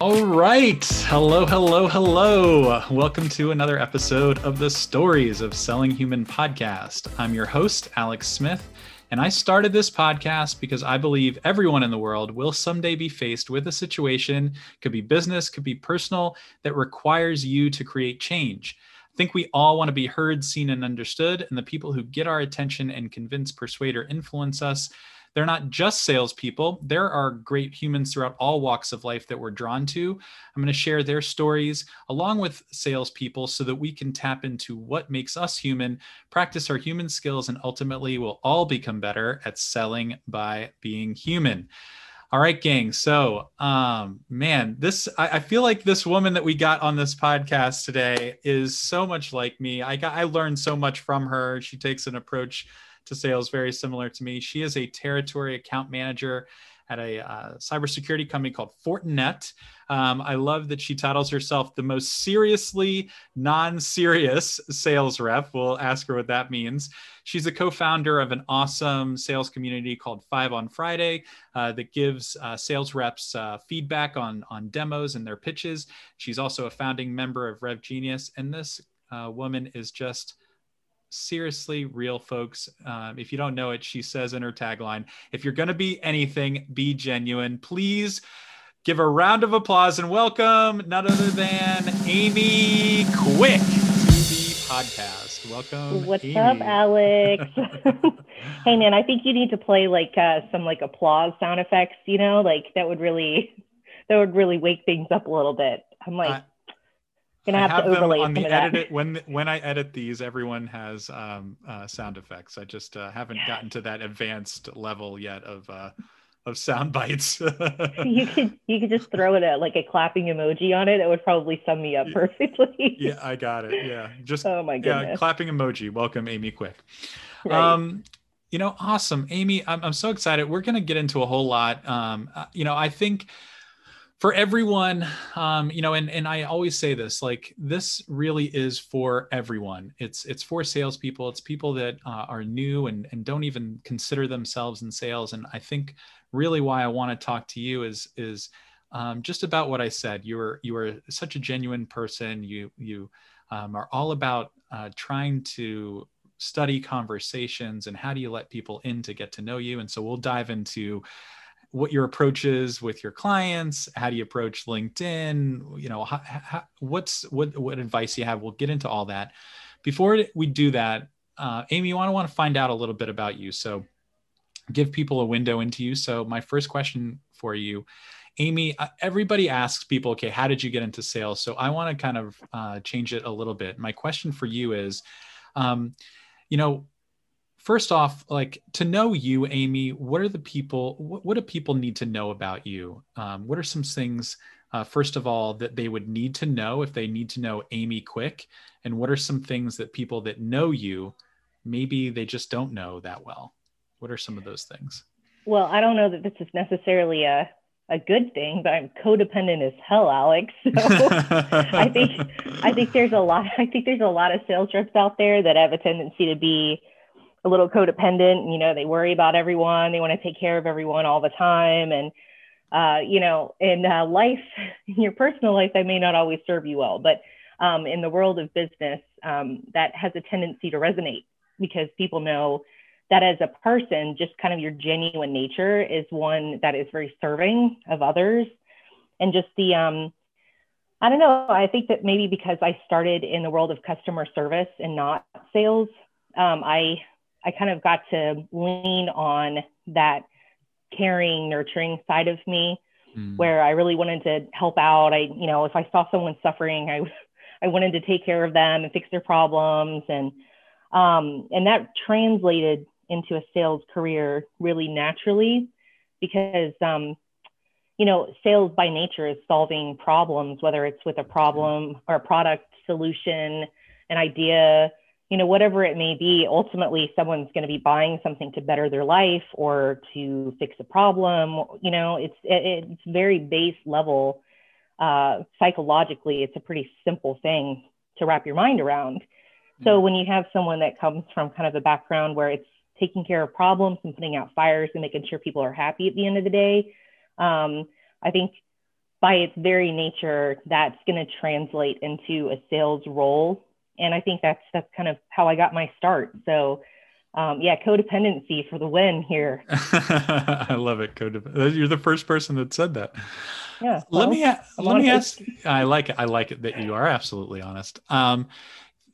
All right. Hello, hello, hello. Welcome to another episode of the Stories of Selling Human podcast. I'm your host, Alex Smith, and I started this podcast because I believe everyone in the world will someday be faced with a situation, could be business, could be personal, that requires you to create change. I think we all want to be heard, seen, and understood, and the people who get our attention and convince, persuade, or influence us they're not just salespeople. There are great humans throughout all walks of life that we're drawn to. I'm going to share their stories along with salespeople so that we can tap into what makes us human, practice our human skills, and ultimately we'll all become better at selling by being human. All right, gang. So, um, man, this I, I, feel like this woman that we got on this podcast today is so much like me. I got I learned so much from her. She takes an approach to sales very similar to me. She is a territory account manager at a uh, cybersecurity company called Fortinet. Um, I love that she titles herself the most seriously non serious sales rep. We'll ask her what that means. She's a co founder of an awesome sales community called Five on Friday uh, that gives uh, sales reps uh, feedback on, on demos and their pitches. She's also a founding member of Rev Genius. And this uh, woman is just seriously real folks um, if you don't know it she says in her tagline if you're going to be anything be genuine. Please give a round of applause and welcome none other than amy quick to the podcast. Welcome what's amy. up alex? Hey man i think you need to play like uh, some like applause sound effects you know? Like that would really that would really wake things up a little bit. I'm like uh, Gonna have, have to overlay on the edit when when I edit these, everyone has um, uh, sound effects. I just uh, haven't gotten to that advanced level yet of uh, of sound bites. you could you could just throw it at like a clapping emoji on it. It would probably sum me up perfectly. yeah, I got it. Yeah, just oh my goodness. Yeah, clapping emoji. Welcome, Amy Quick. Right. Um, you know, awesome, Amy. I'm I'm so excited. We're gonna get into a whole lot. Um, uh, you know, I think for everyone um, you know and, and i always say this like this really is for everyone. It's it's for salespeople. It's people that uh, are new and, and don't even consider themselves in sales. And i think really why i want to talk to you is is um, just about what i said. You are you are such a genuine person. You you um, are all about uh, trying to study conversations and how do you let people in to get to know you? And so we'll dive into what your approach is with your clients how do you approach linkedin you know how, how, what's what what advice you have? We'll get into all that. Before we do that uh, amy you want to want to find out a little bit about you. So give people a window into you. So my first question for you amy uh, everybody asks people okay how did you get into sales? So i want to kind of uh, change it a little bit. My question for you is um, you know first off, like to know you, Amy, what are the people, what, what do people need to know about you? Um, what are some things, uh, first of all, that they would need to know if they need to know Amy quick? And what are some things that people that know you, maybe they just don't know that well? What are some of those things? Well, I don't know that this is necessarily a, a good thing, but I'm codependent as hell, Alex. So I think I think there's a lot I think there's a lot of sales reps out there that have a tendency to be a little codependent. You know, they worry about everyone. They want to take care of everyone all the time. And, uh, you know, in uh, life, in your personal life, that may not always serve you well. But um, in the world of business, um, that has a tendency to resonate because people know that as a person, just kind of your genuine nature is one that is very serving of others. And just the, um, I don't know, I think that maybe because I started in the world of customer service and not sales, um, I I kind of got to lean on that caring, nurturing side of me mm. where I really wanted to help out. I, you know, if I saw someone suffering, I, I wanted to take care of them and fix their problems. And, um, and that translated into a sales career really naturally because, um, you know, sales by nature is solving problems, whether it's with a problem or a product solution, an idea, you know, whatever it may be, ultimately someone's going to be buying something to better their life or to fix a problem. You know, it's it's very base level. Uh, psychologically, it's a pretty simple thing to wrap your mind around. So mm-hmm. when you have someone that comes from kind of a background where it's taking care of problems and putting out fires and making sure people are happy at the end of the day, um, I think by its very nature, that's going to translate into a sales role. And I think that's that's kind of how I got my start. So um, yeah, codependency for the win here. I love it. Codependent. You're the first person that said that. Yeah. Well, let me let me ask. I like it. I like it that you are absolutely honest. Um,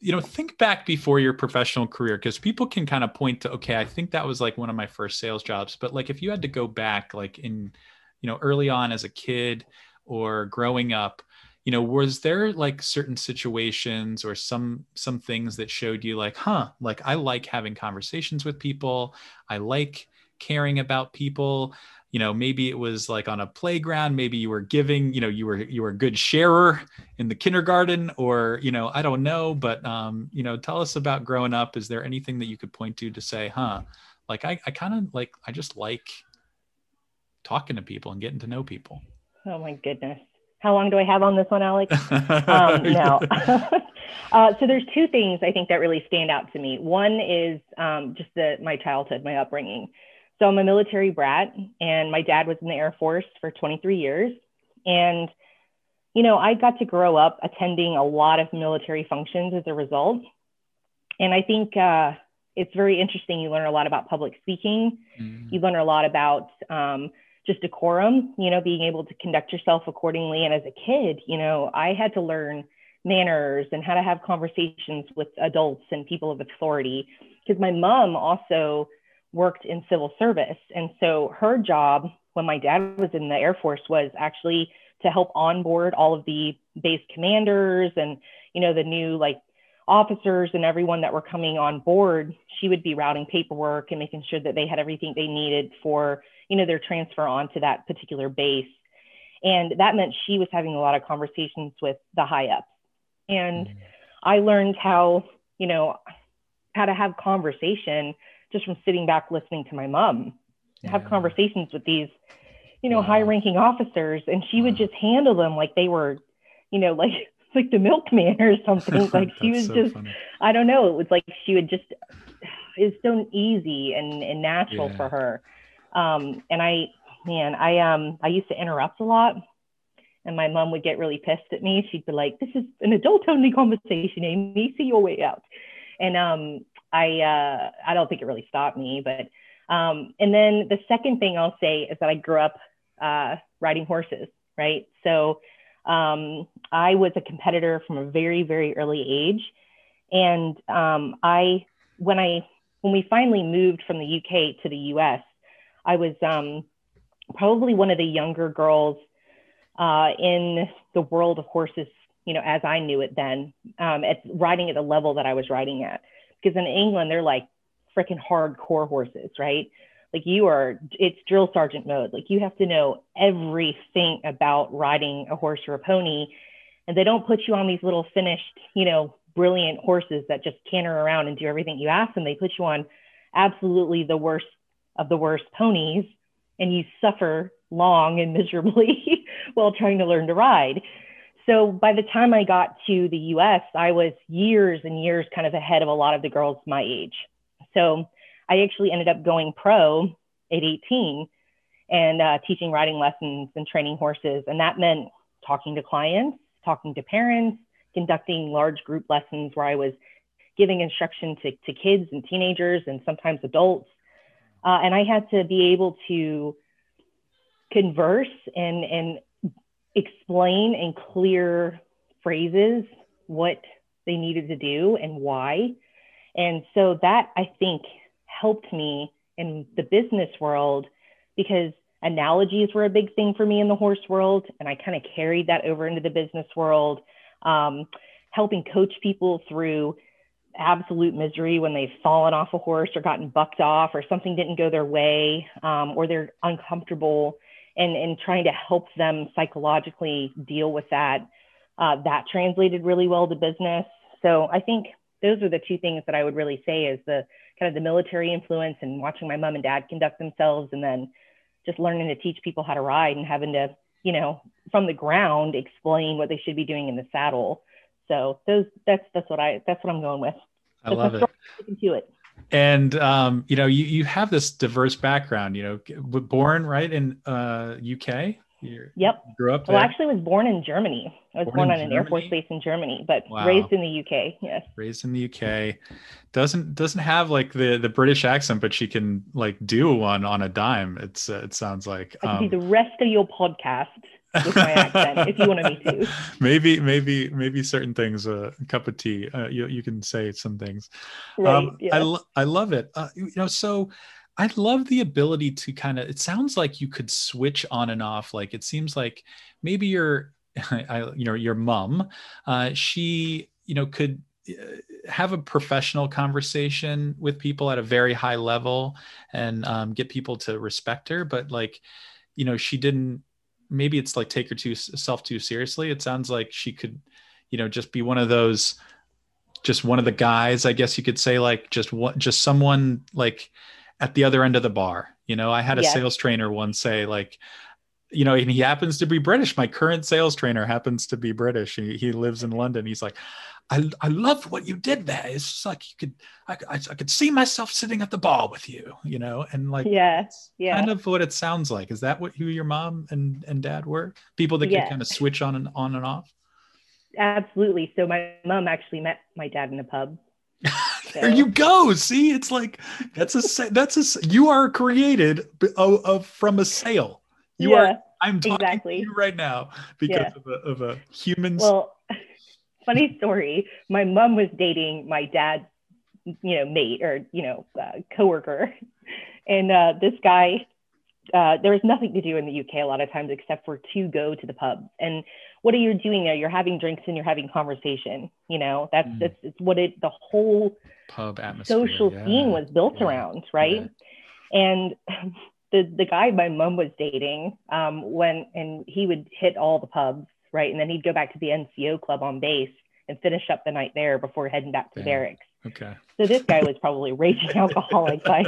you know, think back before your professional career because people can kind of point to, okay, I think that was like one of my first sales jobs. But like, if you had to go back, like in, you know, early on as a kid or growing up, you know was there like certain situations or some some things that showed you like huh like i like having conversations with people. I like caring about people. You know maybe it was like on a playground maybe you were giving you know you were you were a good sharer in the kindergarten or you know i don't know but um you know tell us about growing up. Is there anything that you could point to to say huh like i, I kind of like i just like talking to people and getting to know people? Oh my goodness how long do I have on this one, Alex? um, no. uh, so there's two things I think that really stand out to me. One is um, just the, my childhood, my upbringing. So I'm a military brat, and my dad was in the Air Force for 23 years. And, you know, I got to grow up attending a lot of military functions as a result. And I think uh, it's very interesting. You learn a lot about public speaking, mm-hmm. you learn a lot about um, just decorum, you know, being able to conduct yourself accordingly. And as a kid, you know, I had to learn manners and how to have conversations with adults and people of authority because my mom also worked in civil service. And so her job when my dad was in the Air Force was actually to help onboard all of the base commanders and, you know, the new like officers and everyone that were coming on board. She would be routing paperwork and making sure that they had everything they needed for you know, their transfer onto that particular base. And that meant she was having a lot of conversations with the high ups. And mm-hmm. I learned how, you know, how to have conversation just from sitting back listening to my mom, yeah. have conversations with these, you know, wow. high ranking officers. And she wow. would just handle them like they were, you know, like, like the milkman or something. Like she was so just, funny. I don't know. It was like she would just, it's so easy and, and natural yeah. for her. Um, and I, man, I um, I used to interrupt a lot, and my mom would get really pissed at me. She'd be like, "This is an adult-only conversation, Amy. See your way out." And um, I, uh, I don't think it really stopped me, but um, and then the second thing I'll say is that I grew up uh, riding horses, right? So um, I was a competitor from a very, very early age, and um, I, when I, when we finally moved from the UK to the US, I was um, probably one of the younger girls uh, in the world of horses, you know, as I knew it then, um, at riding at the level that I was riding at. Because in England, they're like freaking hardcore horses, right? Like you are, it's drill sergeant mode. Like you have to know everything about riding a horse or a pony. And they don't put you on these little finished, you know, brilliant horses that just canter around and do everything you ask them. They put you on absolutely the worst of the worst ponies and you suffer long and miserably while trying to learn to ride. So by the time I got to the US, I was years and years kind of ahead of a lot of the girls my age. So I actually ended up going pro at 18 and uh, teaching riding lessons and training horses. And that meant talking to clients, talking to parents, conducting large group lessons where I was giving instruction to, to kids and teenagers and sometimes adults uh, and I had to be able to converse and, and explain in clear phrases what they needed to do and why. And so that I think helped me in the business world because analogies were a big thing for me in the horse world. And I kind of carried that over into the business world, um, helping coach people through absolute misery when they've fallen off a horse or gotten bucked off or something didn't go their way um, or they're uncomfortable and, and trying to help them psychologically deal with that. Uh, that translated really well to business. So I think those are the two things that I would really say is the kind of the military influence and watching my mom and dad conduct themselves and then just learning to teach people how to ride and having to, you know, from the ground explain what they should be doing in the saddle so those that's that's what I that's what I'm going with. I that's love it. To it. And um, you know, you you have this diverse background. You know, born right in uh, UK. You Yep. grew up there, Well, actually, was born in Germany. I was Born born, on an Air Force base in Germany, but Wow. raised in the UK. Yes. raised in the UK. Doesn't doesn't have like the the British accent, but she can like do one on a dime. It's uh, it sounds like. I Um, the rest of your podcast with my accent if you wanted me to. maybe maybe maybe certain things uh, a cup of tea uh, you, you can say some things Right. um, yeah. I, lo- I love it uh, you know so i love the ability to kind of it sounds like you could switch on and off like it seems like maybe your I, you know your mom uh, she you know could uh, have a professional conversation with people at a very high level and um, get people to respect her but like you know she didn't maybe it's like take her too self too seriously it sounds like she could you know just be one of those just one of the guys i guess you could say like just what just someone like at the other end of the bar you know i had a Yes. sales trainer once say like you know and he happens to be british my current sales trainer happens to be british he, he lives in london he's like I, I loved what you did there. It's just like you could, I, I, I could see myself sitting at the bar with you, you know, and like, Yeah, yeah. kind of what it sounds like. Is that what who your mom and, and dad were? People that Yeah. could kind of switch on and on and off. Absolutely. So my mom actually met my dad in a pub. there you go. See, it's like that's a that's a you are created of, of from a sale. You yeah. are. I'm talking exactly. to you right now because Yeah. of a of a human. Well, funny story. My mom was dating my dad's, you know, mate or you know, uh, coworker, and uh, this guy. Uh, there was nothing to do in the UK a lot of times except for to go to the pub. And what are you doing there? You're having drinks and you're having conversation. You know, that's Mm. that's it's what it the whole pub atmosphere. social yeah. scene was built yeah, around, right? And the the guy my mom was dating um, went and he would hit all the pubs, right? And then he'd go back to the NCO club on base and finish up the night there before heading back to Damn. barracks. Okay. So this guy was probably raging alcoholic by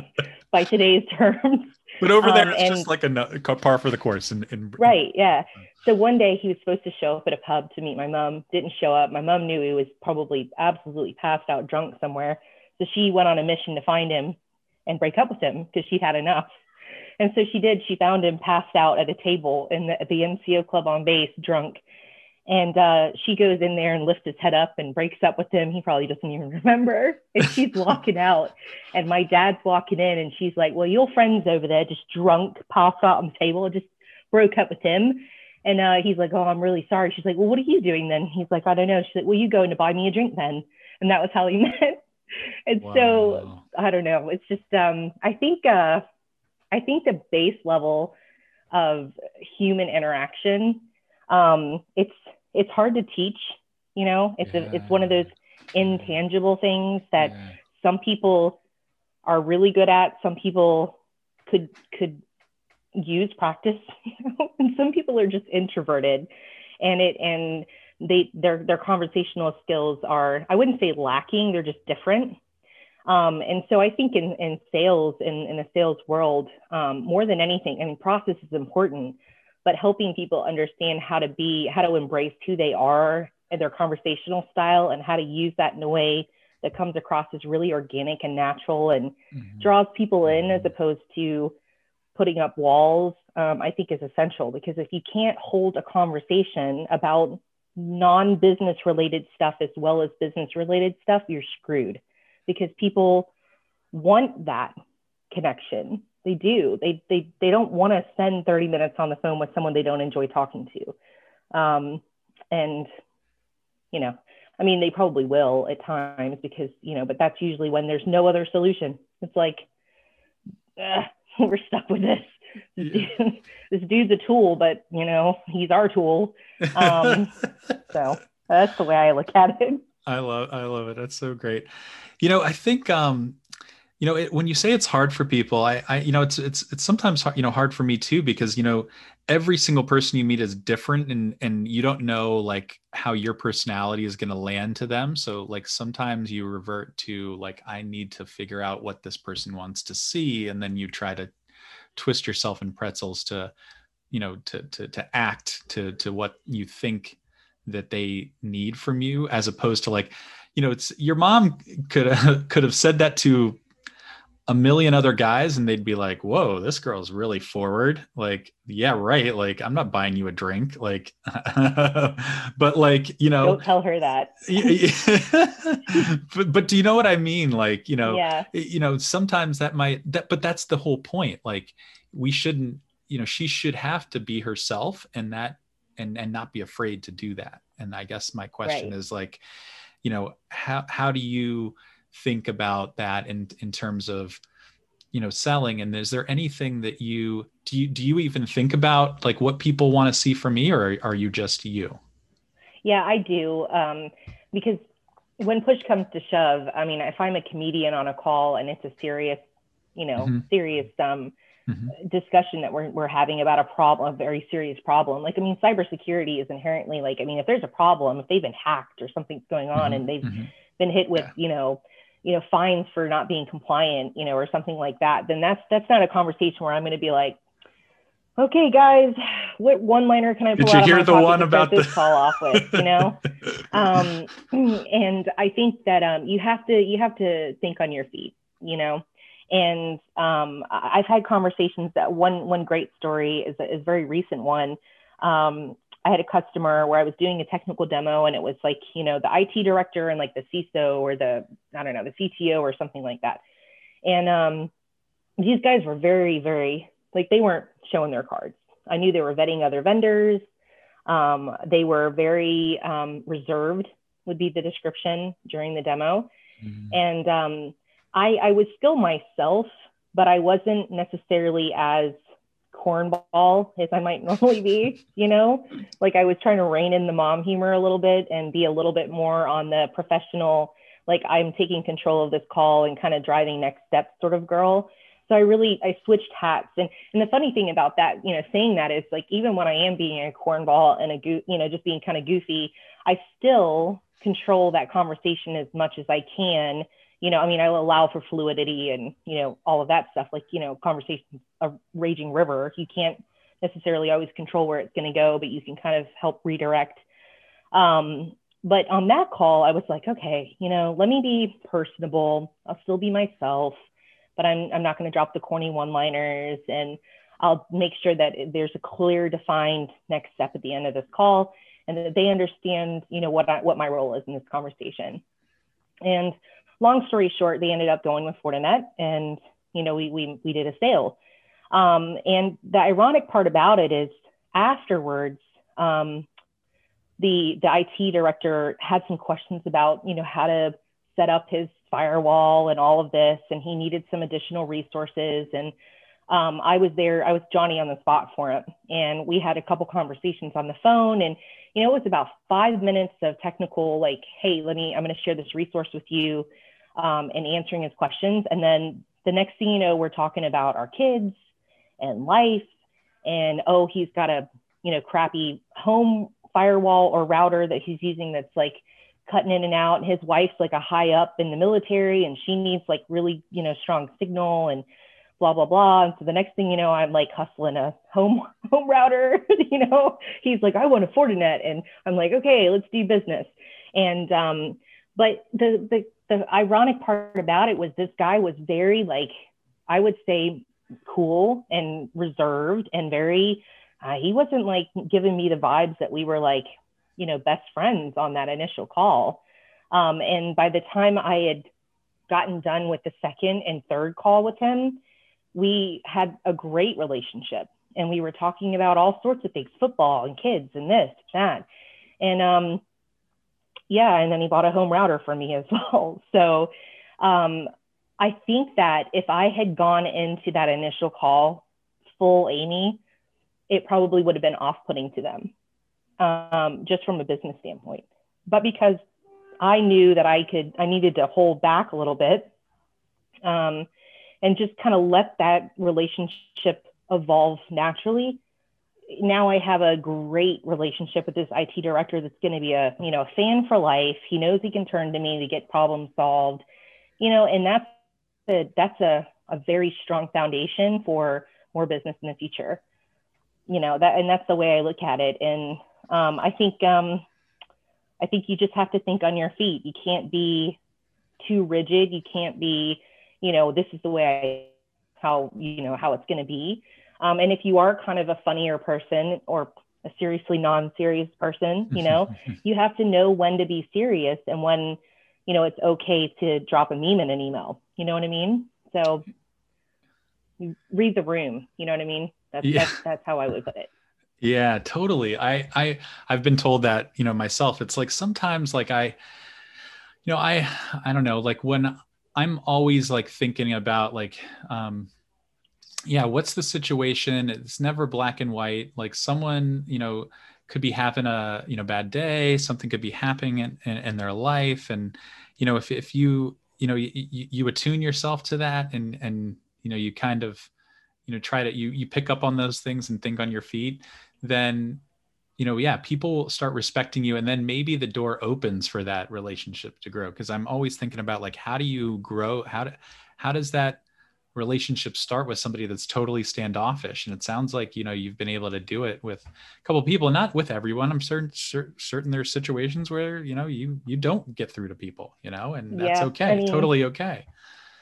by today's terms. But over there, Um, it's just like a no- par for the course. In, in Right, yeah. So one day he was supposed to show up at a pub to meet my mom, didn't show up. My mom knew he was probably absolutely passed out drunk somewhere. So she went on a mission to find him and break up with him because she'd had enough. And so she did. She found him passed out at a table in the, at the NCO club on base, drunk. And uh, she goes in there and lifts his head up and breaks up with him. He probably doesn't even remember. And she's walking out. And my dad's walking in and she's like, Well, your friend's over there, just drunk, passed out on the table, just broke up with him. And uh, he's like, Oh, I'm really sorry. She's like, Well, what are you doing then? He's like, I don't know. She's like, Well, you going to buy me a drink then? And that was how he met. And so I don't know. It's just um, I think uh, I think the base level of human interaction, um, it's it's hard to teach. You know, it's a, it's one of those intangible things that Yeah. some people are really good at. Some people could could use practice, you know? and some people are just introverted, and it and they their their conversational skills are I wouldn't say lacking. They're just different. Um, and so I think in, in sales, in, in the sales world, um, more than anything, I mean, process is important, but helping people understand how to be, how to embrace who they are and their conversational style and how to use that in a way that comes across as really organic and natural and Mhm. draws people in as opposed to putting up walls, um, I think is essential because if you can't hold a conversation about non business related stuff as well as business related stuff, you're screwed because people want that connection. They do. They, they, they don't want to spend 30 minutes on the phone with someone they don't enjoy talking to. Um, and, you know, I mean, they probably will at times because, you know, but that's usually when there's no other solution. It's like, "Ugh, we're stuck with this. This, Yeah. dude, this dude's a tool, but, you know, he's our tool. Um, So that's the way I look at it. I love I love it. That's so great. You know, I think um you know, it, when you say it's hard for people, I, I, you know, it's it's it's sometimes hard, you know hard for me too because you know every single person you meet is different and and you don't know like how your personality is going to land to them. So like sometimes you revert to like I need to figure out what this person wants to see, and then you try to twist yourself in pretzels to, you know, to to to act to to what you think that they need from you as opposed to like you know it's your mom could have could have said that to a million other guys and they'd be like, whoa, this girl's really forward. Like, yeah, right. Like, I'm not buying you a drink. Like, but like, you know, don't tell her that. but, but do you know what I mean? Like, you know, yeah. you know, sometimes that might, that, but that's the whole point. Like, we shouldn't, you know, she should have to be herself and that, and, and not be afraid to do that. And I guess my question right. is like, you know, how, how do you, think about that in in terms of you know selling and is there anything that you do you do you even think about like what people want to see from me or are you just you yeah i do um, because when push comes to shove i mean if i'm a comedian on a call and it's a serious you know mm-hmm. serious um, mm-hmm. discussion that we're, we're having about a problem a very serious problem like i mean cybersecurity is inherently like i mean if there's a problem if they've been hacked or something's going on mm-hmm. and they've mm-hmm. been hit with yeah. you know you know fines for not being compliant you know or something like that then that's that's not a conversation where i'm going to be like okay guys what one liner can i pull Did you hear the one about this the... call off with you know um, and i think that um, you have to you have to think on your feet you know and um, i've had conversations that one one great story is a, is a very recent one um, I had a customer where I was doing a technical demo and it was like, you know, the IT director and like the CISO or the, I don't know, the CTO or something like that. And um, these guys were very, very, like they weren't showing their cards. I knew they were vetting other vendors. Um, they were very um, reserved, would be the description during the demo. Mm-hmm. And um, I, I was still myself, but I wasn't necessarily as cornball as I might normally be, you know, like I was trying to rein in the mom humor a little bit and be a little bit more on the professional, like I'm taking control of this call and kind of driving next steps sort of girl. So I really I switched hats and and the funny thing about that, you know, saying that is like even when I am being a cornball and a go- you know just being kind of goofy, I still control that conversation as much as I can you know, I mean, I will allow for fluidity and, you know, all of that stuff, like, you know, conversations, a raging river. You can't necessarily always control where it's going to go, but you can kind of help redirect. Um, but on that call, I was like, okay, you know, let me be personable. I'll still be myself, but I'm, I'm not going to drop the corny one liners and I'll make sure that there's a clear, defined next step at the end of this call and that they understand, you know, what I, what my role is in this conversation. And long story short, they ended up going with Fortinet and, you know, we, we, we did a sale. Um, and the ironic part about it is afterwards, um, the, the IT director had some questions about, you know, how to set up his firewall and all of this, and he needed some additional resources. And um, I was there, I was Johnny on the spot for him. And we had a couple conversations on the phone. And, you know, it was about five minutes of technical, like, hey, let me, I'm going to share this resource with you um, and answering his questions. And then the next thing you know, we're talking about our kids and life. And oh, he's got a you know crappy home firewall or router that he's using that's like cutting in and out. and His wife's like a high up in the military, and she needs like really you know strong signal and blah blah blah. And so the next thing you know, I'm like hustling a home home router. you know, he's like, I want a Fortinet, and I'm like, okay, let's do business. And um, but the the the ironic part about it was this guy was very like I would say cool and reserved and very uh, he wasn't like giving me the vibes that we were like you know best friends on that initial call um, and by the time i had gotten done with the second and third call with him we had a great relationship and we were talking about all sorts of things football and kids and this that and um, yeah, and then he bought a home router for me as well. So um, I think that if I had gone into that initial call full Amy, it probably would have been off putting to them um, just from a business standpoint. But because I knew that I could, I needed to hold back a little bit um, and just kind of let that relationship evolve naturally now I have a great relationship with this IT director that's going to be a, you know, a fan for life. He knows he can turn to me to get problems solved, you know, and that's a, that's a, a very strong foundation for more business in the future. You know, that, and that's the way I look at it. And um, I think, um, I think you just have to think on your feet. You can't be too rigid. You can't be, you know, this is the way I, how, you know, how it's going to be. Um, and if you are kind of a funnier person or a seriously non-serious person, you know, you have to know when to be serious and when, you know, it's okay to drop a meme in an email. You know what I mean? So you read the room. You know what I mean? That's, yeah. that's, that's how I would put it. Yeah, totally. I, I, I've been told that, you know, myself, it's like sometimes like I, you know, I, I don't know, like when I'm always like thinking about like, um, yeah, what's the situation? It's never black and white. Like someone, you know, could be having a you know bad day. Something could be happening in, in, in their life, and you know, if if you you know you, you attune yourself to that, and and you know you kind of you know try to you you pick up on those things and think on your feet, then you know yeah people start respecting you and then maybe the door opens for that relationship to grow because i'm always thinking about like how do you grow how do how does that relationship start with somebody that's totally standoffish? And it sounds like you know you've been able to do it with a couple people not with everyone. I'm certain certain there's situations where you know you you don't get through to people you know and that's yeah, okay I mean, totally okay.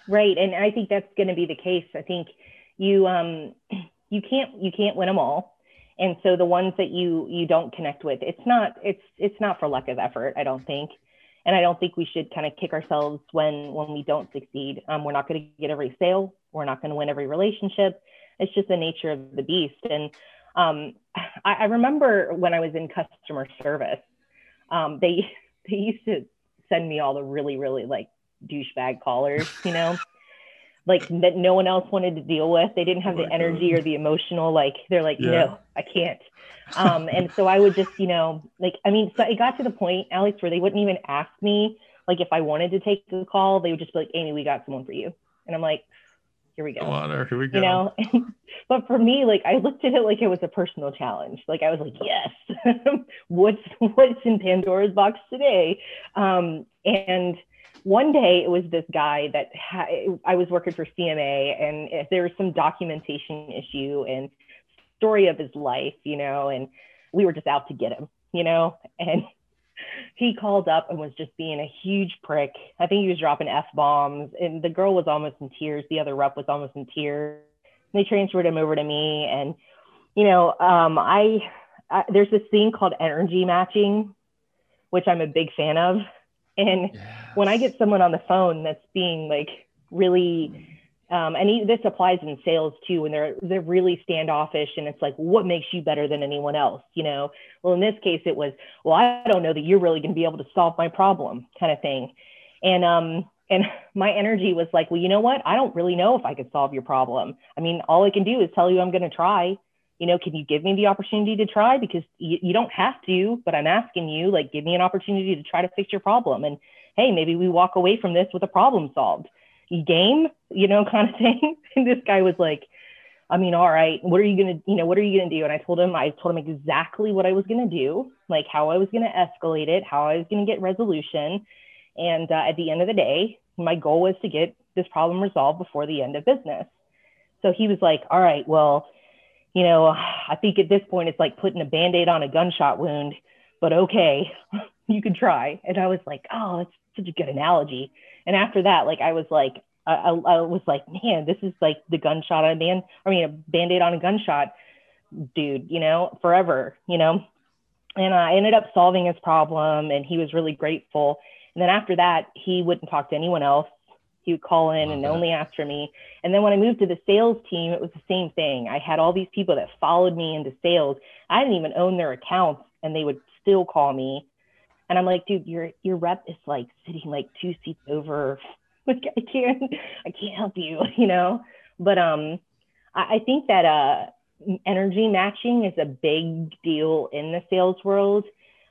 Right and i think that's going to be the case. I think you um you can't you can't win them all and so the ones that you you don't connect with it's not it's it's not for lack of effort i don't think and I don't think we should kind of kick ourselves when when we don't succeed. Um, we're not going to get every sale. We're not going to win every relationship. It's just the nature of the beast. And um, I, I, remember when I was in customer service, um, they they used to send me all the really really like douchebag callers, you know. Like that no one else wanted to deal with. They didn't have oh the energy God. or the emotional, like they're like, yeah. no, I can't. Um, and so I would just, you know, like, I mean, so it got to the point, Alex, where they wouldn't even ask me, like, if I wanted to take the call, they would just be like, Amy, we got someone for you. And I'm like, here we go. Water, here we go. You know, but for me, like, I looked at it like it was a personal challenge. Like, I was like, yes, what's what's in Pandora's box today? Um, and one day it was this guy that ha- I was working for CMA, and there was some documentation issue and story of his life, you know, and we were just out to get him, you know, and he called up and was just being a huge prick. I think he was dropping f bombs, and the girl was almost in tears. The other rep was almost in tears. And they transferred him over to me, and you know, um, I, I there's this thing called energy matching, which I'm a big fan of and yes. when I get someone on the phone that's being like really, um, and this applies in sales too, when they're they're really standoffish, and it's like, what makes you better than anyone else? You know. Well, in this case, it was, well, I don't know that you're really going to be able to solve my problem, kind of thing. And um, and my energy was like, well, you know what? I don't really know if I could solve your problem. I mean, all I can do is tell you I'm going to try you know, can you give me the opportunity to try? Because you, you don't have to, but I'm asking you, like, give me an opportunity to try to fix your problem. And hey, maybe we walk away from this with a problem solved. Game, you know, kind of thing. And this guy was like, I mean, all right, what are you gonna, you know, what are you gonna do? And I told him, I told him exactly what I was gonna do, like how I was gonna escalate it, how I was gonna get resolution. And uh, at the end of the day, my goal was to get this problem resolved before the end of business. So he was like, all right, well, you know, I think at this point it's like putting a band aid on a gunshot wound, but okay, you can try. And I was like, oh, that's such a good analogy. And after that, like, I was like, I, I, was like, man, this is like the gunshot on a band, I mean, a band aid on a gunshot dude, you know, forever, you know. And I ended up solving his problem and he was really grateful. And then after that, he wouldn't talk to anyone else. He would call in and only ask for me. And then when I moved to the sales team, it was the same thing. I had all these people that followed me into sales. I didn't even own their accounts, and they would still call me. And I'm like, dude, your your rep is like sitting like two seats over. Like I can't, I can't help you, you know. But um, I, I think that uh, energy matching is a big deal in the sales world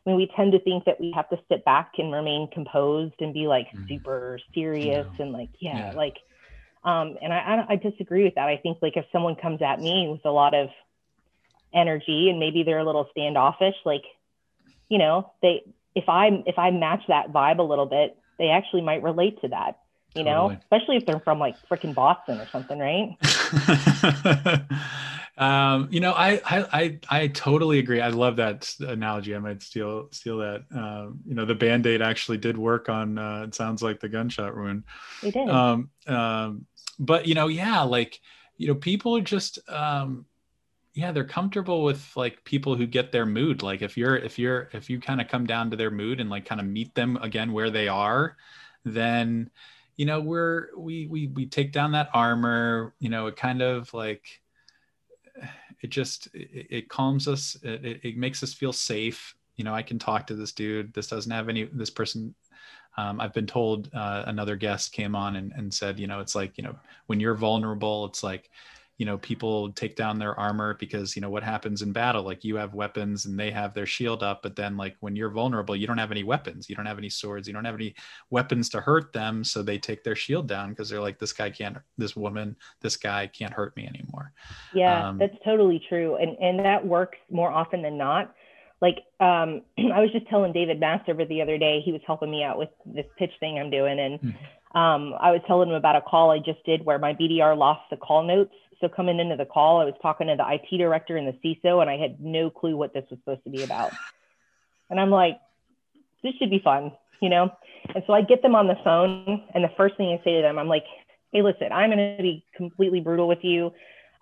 I mean, we tend to think that we have to sit back and remain composed and be like mm-hmm. super serious yeah. and like, yeah, yeah. like, um, and I, I, disagree with that. I think like if someone comes at me with a lot of energy and maybe they're a little standoffish, like, you know, they, if I, if I match that vibe a little bit, they actually might relate to that, you totally. know, especially if they're from like freaking Boston or something, right? um, you know, I, I, I, I totally agree. I love that analogy. I might steal, steal that. Um, you know, the band-aid actually did work on, uh, it sounds like the gunshot wound. It did. Um, um, but you know, yeah, like, you know, people are just, um, yeah, they're comfortable with like people who get their mood. Like if you're, if you're, if you kind of come down to their mood and like kind of meet them again where they are, then, you know, we're, we, we, we take down that armor, you know, it kind of like, it just it, it calms us it, it, makes us feel safe. You know i can talk to this dude. This doesn't have any this person um, i've been told uh, another guest came on and, and said you know it's like you know when you're vulnerable it's like you know people take down their armor because you know what happens in battle? Like you have weapons and they have their shield up but then like when you're vulnerable you don't have any weapons. You don't have any swords. You don't have any weapons to hurt them. So they take their shield down because they're like this guy can't this woman this guy can't hurt me anymore. Yeah um, that's totally true. And and that works more often than not. Like um, i was just telling david masterver the other day he was helping me out with this pitch thing i'm doing. And mm-hmm. um, i was telling him about a call i just did where my bdr lost the call notes so coming into the call, I was talking to the IT director and the CISO, and I had no clue what this was supposed to be about. And I'm like, this should be fun, you know? And so I get them on the phone, and the first thing I say to them, I'm like, hey, listen, I'm going to be completely brutal with you.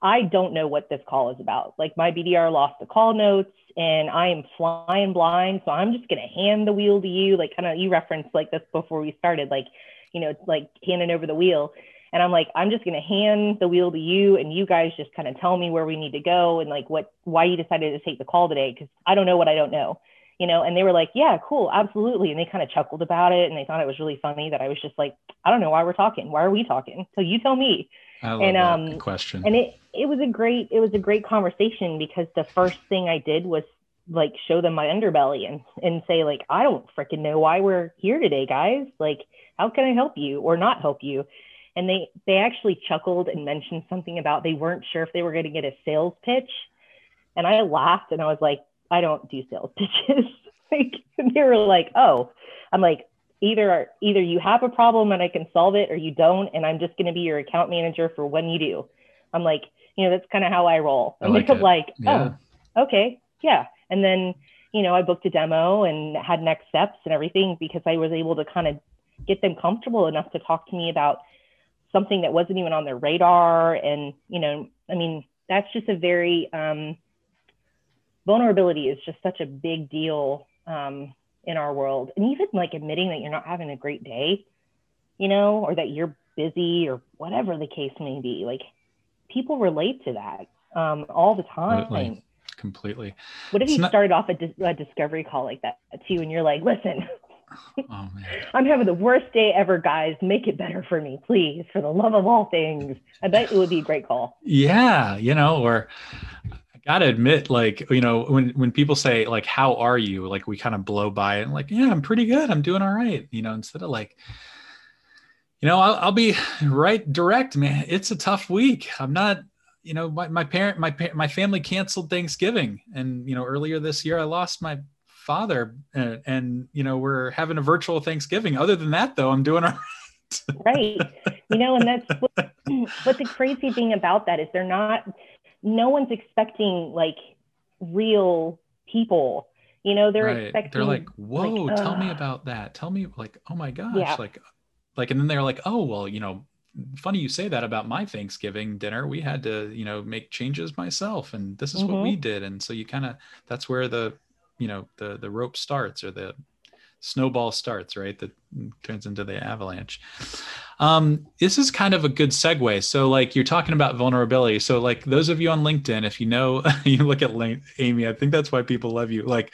I don't know what this call is about. Like my BDR lost the call notes and I am flying blind. So I'm just going to hand the wheel to you. Like kind of you referenced like this before we started, like, you know, it's like handing over the wheel. And I'm like, I'm just going to hand the wheel to you and you guys just kind of tell me where we need to go and like what, why you decided to take the call today. Cause I don't know what I don't know, you know? And they were like, yeah, cool. Absolutely. And they kind of chuckled about it. And they thought it was really funny that I was just like, I don't know why we're talking. Why are we talking? So you tell me. I love and, um, question. And it, it was a great, it was a great conversation because the first thing I did was like show them my underbelly and, and say like, I don't freaking know why we're here today, guys. Like, how can I help you or not help you? And they they actually chuckled and mentioned something about they weren't sure if they were going to get a sales pitch. And i laughed and i was like i don't do sales pitches. Like they were like oh. I'm like either either you have a problem and i can solve it or you don't and i'm just going to be your account manager for when you do. I'm like you know that's kind of how i roll. And like like oh okay. Yeah. And then you know i booked a demo and had next steps and everything because i was able to kind of get them comfortable enough to talk to me about something that wasn't even on their radar. And, you know, I mean, that's just a very, um, vulnerability is just such a big deal um, in our world. And even like admitting that you're not having a great day, you know, or that you're busy or whatever the case may be, like people relate to that um, all the time. Completely. Completely. What if it's you not... started off a, dis- a discovery call like that too, and you're like, listen, Oh, I'm having the worst day ever, guys. Make it better for me, please, for the love of all things. I bet it would be a great call. Yeah, you know, or I gotta admit, like, you know, when when people say like, "How are you?" Like, we kind of blow by it, and like, "Yeah, I'm pretty good. I'm doing all right." You know, instead of like, you know, I'll, I'll be right direct, man. It's a tough week. I'm not you know my, my parent my my family canceled thanksgiving and you know earlier this year i lost my father and, and, you know we're having a virtual thanksgiving. Other than that though i'm doing all right. Right. You know and that's what, what the crazy thing about that is they're not no one's expecting like real people. You know they're right. expecting they're like whoa like, tell me about that. Tell me like oh my gosh yeah. like like and then they're like oh well you know funny you say that about my thanksgiving dinner. We had to you know make changes myself and this is mm-hmm. what we did. And so you kind of that's where the you know the the rope starts or the snowball starts right that turns into the avalanche. Um, this is kind of a good segue. So like you're talking about vulnerability. So like those of you on linkedin if you know you look at Link, amy i think that's why people love you. Like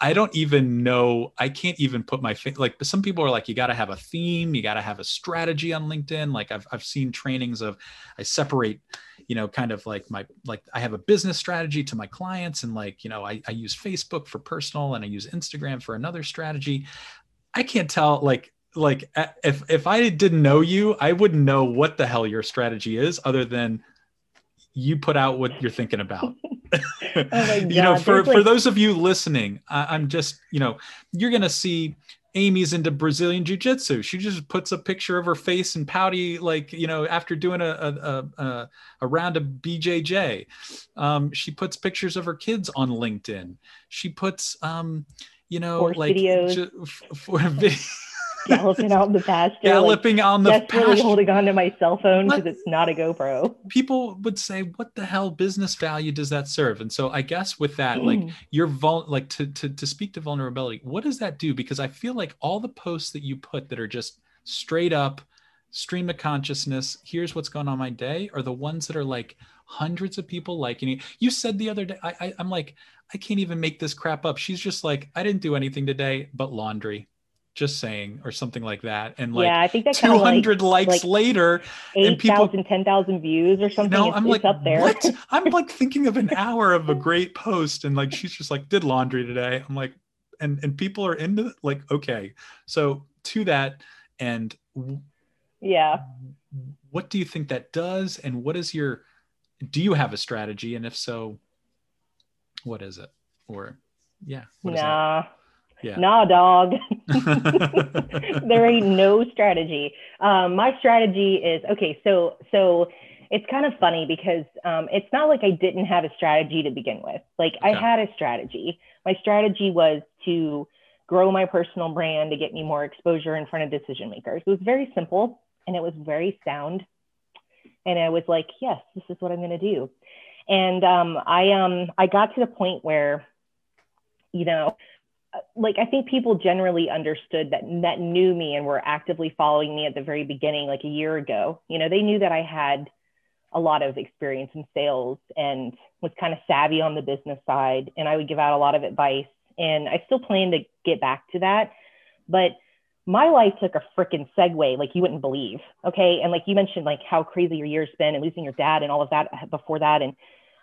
I don't even know. I can't even put my like. Some people are like, you got to have a theme, you got to have a strategy on LinkedIn. Like I've I've seen trainings of, I separate, you know, kind of like my like I have a business strategy to my clients, and like you know, I I use Facebook for personal, and I use Instagram for another strategy. I can't tell like like if if I didn't know you, I wouldn't know what the hell your strategy is, other than you put out what you're thinking about. oh you know, for, for those of you listening, I, I'm just, you know, you're going to see Amy's into Brazilian Jiu Jitsu. She just puts a picture of her face and pouty, like, you know, after doing a, a, a, a round of BJJ. Um, she puts pictures of her kids on LinkedIn. She puts, um, you know, Horse like videos. ju- for. Galloping out in the pasture. Galloping on the Like, desperately pasture. holding on to my cell phone because it's not a GoPro. People would say, "What the hell business value does that serve?" And so, I guess with that, like, hmm. you're vul- like to, to to speak to vulnerability what does that do because i feel like all the posts that you put that are just straight up stream of consciousness here's what's going on my day are the ones that are like hundreds of people liking it you said the other day I, I i'm like i can't even make this crap up she's just like i didn't do anything today but laundry just saying or something like that and like yeah, I think that kind of like 200 likes like later and people- 8,000, 10,000 views or something. no, it's, I'm like, up there. what? I'm like thinking of an hour of a great post, and like she's just like did laundry today. I'm like, and and people are into it. Like, okay, so to that, and w- yeah. what do you think that does? And what is your? Do you have a strategy? And if so, what is it? Or yeah, what is Nah. Yeah. Nah, dog. there ain't no strategy. Um, my strategy is okay. So, so it's kind of funny because um, it's not like I didn't have a strategy to begin with. Like I had a strategy. My strategy was to grow my personal brand to get me more exposure in front of decision makers. It was very simple and it was very sound. And I was like, yes, this is what I'm going to do. And um, I um, I got to the point where, you know, like I think people generally understood that that knew me and were actively following me at the very beginning, like a year ago. You know, they knew that I had a lot of experience in sales and was kind of savvy on the business side, and I would give out a lot of advice. And I still plan to get back to that, but my life took a freaking segue like you wouldn't believe. Okay, and like you mentioned, like how crazy your year's been and losing your dad and all of that uh, before that, and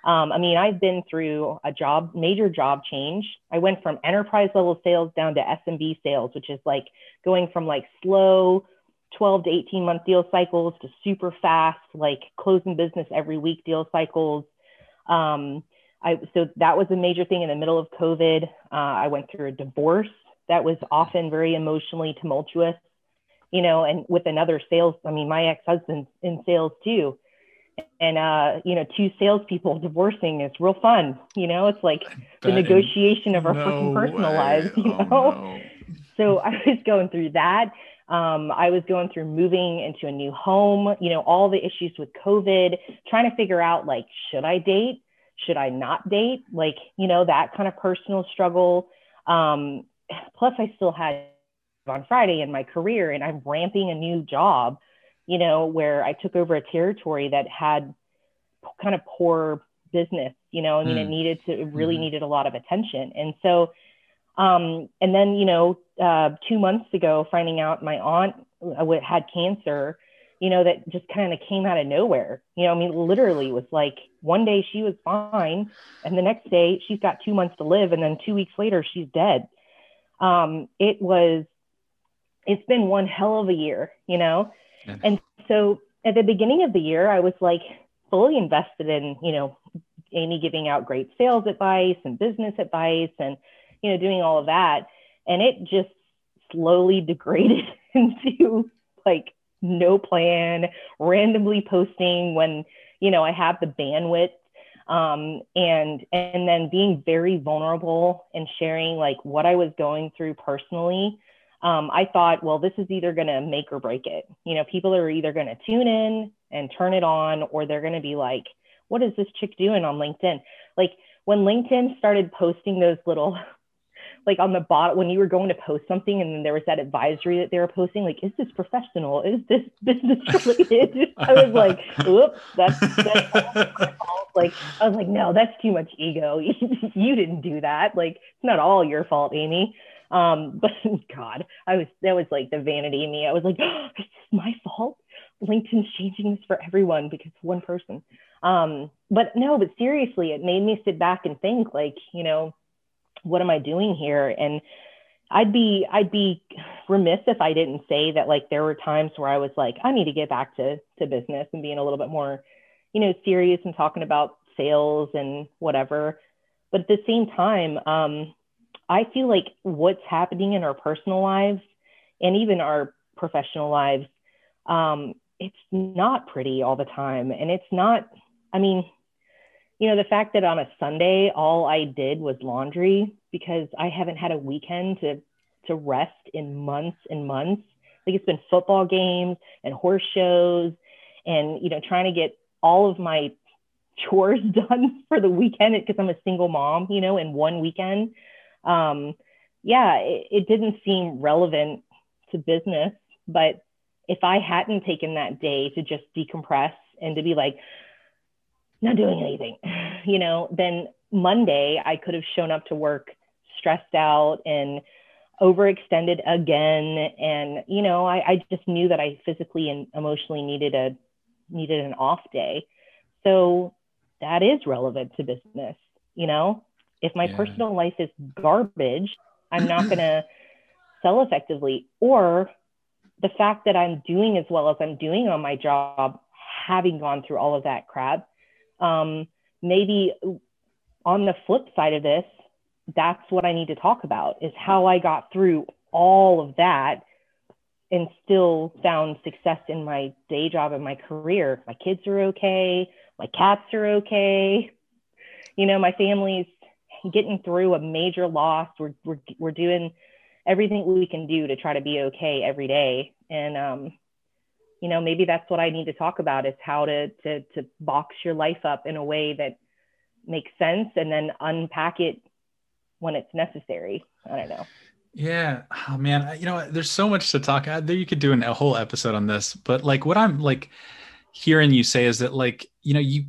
um, I mean, I've been through a job, major job change. I went from enterprise level sales down to SMB sales, which is like going from like slow 12 to 18 month deal cycles to super fast, like closing business every week deal cycles. Um, I, so that was a major thing in the middle of COVID. Uh, I went through a divorce that was often very emotionally tumultuous, you know, and with another sales, I mean, my ex husband's in sales too and uh, you know, two salespeople divorcing is real fun. You know, it's like the negotiation of our No freaking personal way. lives. You Oh, know, no. so I was going through that. Um, I was going through moving into a new home. You know, all the issues with COVID, trying to figure out like, should I date? Should I not date? Like, you know, that kind of personal struggle. Um, plus, I still had on Friday in my career, and I'm ramping a new job you know, where I took over a territory that had kind of poor business, you know, I mean, it Mm. needed to, it really Mhm. needed a lot of attention. And so, um, and then, you know, uh, two months ago, finding out my aunt uh, had cancer, you know, that just kind of came out of nowhere. You know, I mean, literally was like one day she was fine, and the next day she's got two months to live, and then two weeks later she's dead. Um, it was, it's been one hell of a year, you know, And so at the beginning of the year, I was like fully invested in, you know, Amy giving out great sales advice and business advice and, you know, doing all of that. And it just slowly degraded into like no plan, randomly posting when, you know, I have the bandwidth. Um, and and then being very vulnerable and sharing like what I was going through personally um, I thought, well, this is either going to make or break it. You know, people are either going to tune in and turn it on, or they're going to be like, what is this chick doing on LinkedIn? Like when LinkedIn started posting those little, like on the bottom, when you were going to post something and then there was that advisory that they were posting, like, is this professional? Is this business related? I was like, oops, that's, that's. Like, I was like, no, that's too much ego. you didn't do that. Like, it's not all your fault, Amy. Um, but God, I was that was like the vanity in me. I was like, oh, is my fault? LinkedIn's changing this for everyone because one person. Um, but no, but seriously, it made me sit back and think, like, you know, what am I doing here? And I'd be I'd be remiss if I didn't say that like there were times where I was like, I need to get back to to business and being a little bit more, you know, serious and talking about sales and whatever. But at the same time, um, I feel like what's happening in our personal lives and even our professional lives, um, it's not pretty all the time. And it's not, I mean, you know, the fact that on a Sunday, all I did was laundry because I haven't had a weekend to, to rest in months and months. Like it's been football games and horse shows and, you know, trying to get all of my chores done for the weekend because I'm a single mom, you know, in one weekend. Um, yeah, it, it didn't seem relevant to business, but if I hadn't taken that day to just decompress and to be like, not doing anything, you know, then Monday I could have shown up to work stressed out and overextended again. And, you know, I, I just knew that I physically and emotionally needed a needed an off day. So that is relevant to business. You know, if my yeah. personal life is garbage, I'm not going to sell effectively. Or the fact that I'm doing as well as I'm doing on my job, having gone through all of that crap, um, maybe on the flip side of this, that's what I need to talk about is how I got through all of that and still found success in my day job and my career. My kids are okay. My cats are okay. You know, my family's getting through a major loss. We're, we're, we're doing everything we can do to try to be okay every day. And, um, you know, maybe that's what I need to talk about is how to, to, to box your life up in a way that makes sense and then unpack it when it's necessary. I don't know. Yeah, oh, man, you know, there's so much to talk. There, you could do an, a whole episode on this, but like what I'm like hearing you say is that like you know you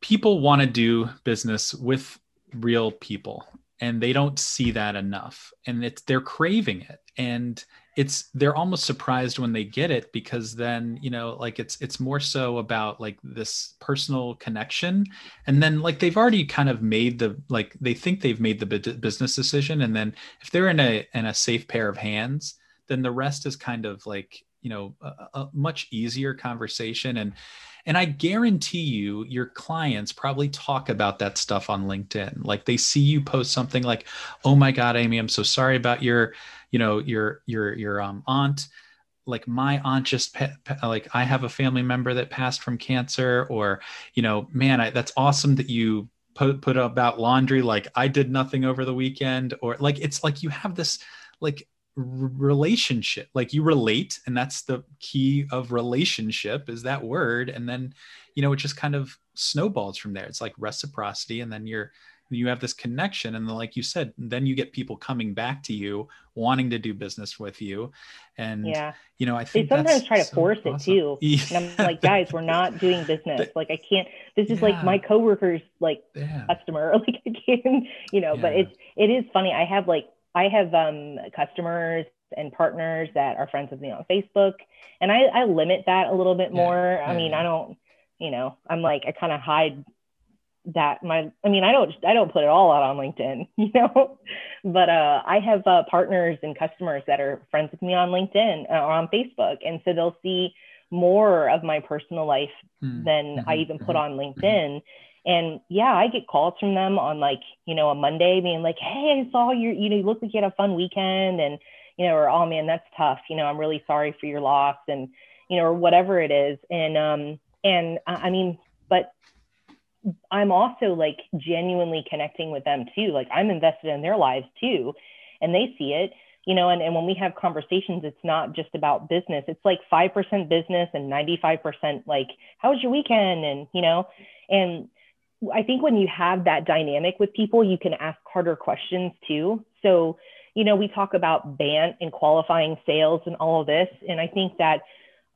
people want to do business with real people, and they don't see that enough, and it's they're craving it, and it's they're almost surprised when they get it because then you know like it's it's more so about like this personal connection and then like they've already kind of made the like they think they've made the business decision and then if they're in a in a safe pair of hands then the rest is kind of like you know a, a much easier conversation and and i guarantee you your clients probably talk about that stuff on linkedin. Like they see you post something like oh my god amy i'm so sorry about your you know your your your um, aunt. Like my aunt just like i have a family member that passed from cancer or you know man I, that's awesome that you put put about laundry. Like i did nothing over the weekend or like it's like you have this like relationship like you relate and that's the key of relationship is that word and then you know it just kind of snowballs from there it's like reciprocity and then you're you have this connection and then, like you said then you get people coming back to you wanting to do business with you and yeah you know i think they sometimes try to so force awesome. it too yeah. and i'm like guys we're not doing business like i can't this is yeah. like my coworkers like yeah. customer like i can't you know but it's it is funny i have like i have um customers and partners that are friends with me on facebook and i i limit that a little bit more i mean i don't you know i'm like i kind of hide that my i mean i don't i don't put it all out on linkedin you know but uh, i have uh, partners and customers that are friends with me on linkedin uh, or on facebook and so they'll see more of my personal life mm-hmm. than i mm-hmm. even put mm-hmm. on linkedin and yeah i get calls from them on like you know a monday being like hey i saw you you know you look like you had a fun weekend and you know or oh man that's tough you know i'm really sorry for your loss and you know or whatever it is and um and i mean but I'm also like genuinely connecting with them too. Like I'm invested in their lives too. And they see it, you know, and, and when we have conversations, it's not just about business. It's like 5% business and 95% like, how was your weekend? And, you know, and I think when you have that dynamic with people, you can ask harder questions too. So, you know, we talk about BANT and qualifying sales and all of this. And I think that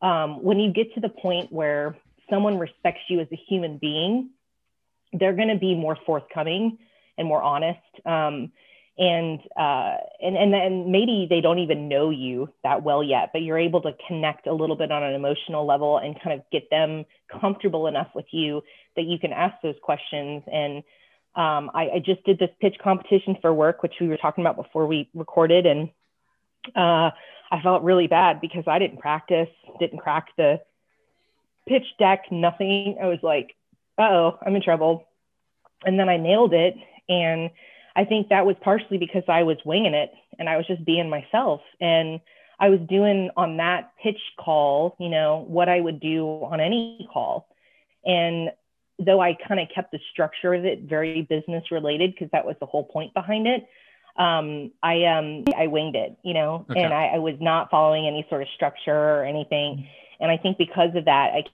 um, when you get to the point where someone respects you as a human being, they're going to be more forthcoming and more honest. Um, and, uh, and, and then maybe they don't even know you that well yet, but you're able to connect a little bit on an emotional level and kind of get them comfortable enough with you that you can ask those questions. And um, I, I, just did this pitch competition for work, which we were talking about before we recorded. And uh, I felt really bad because I didn't practice, didn't crack the pitch deck, nothing. I was like, oh, I'm in trouble. And then I nailed it. And I think that was partially because I was winging it and I was just being myself. And I was doing on that pitch call, you know, what I would do on any call. And though I kind of kept the structure of it very business related, because that was the whole point behind it, um, I um, I winged it, you know, okay. and I, I was not following any sort of structure or anything. And I think because of that, I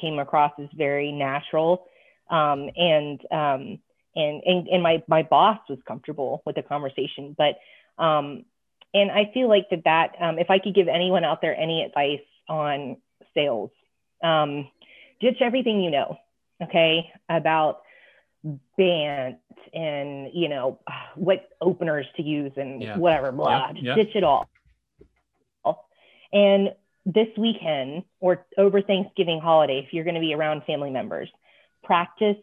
came across as very natural. Um, and um, and and, and my my boss was comfortable with the conversation but um and i feel like that that um, if i could give anyone out there any advice on sales um ditch everything you know okay about BANT and you know what openers to use and yeah. whatever blah yep. Yep. ditch it all and this weekend or over thanksgiving holiday if you're going to be around family members practice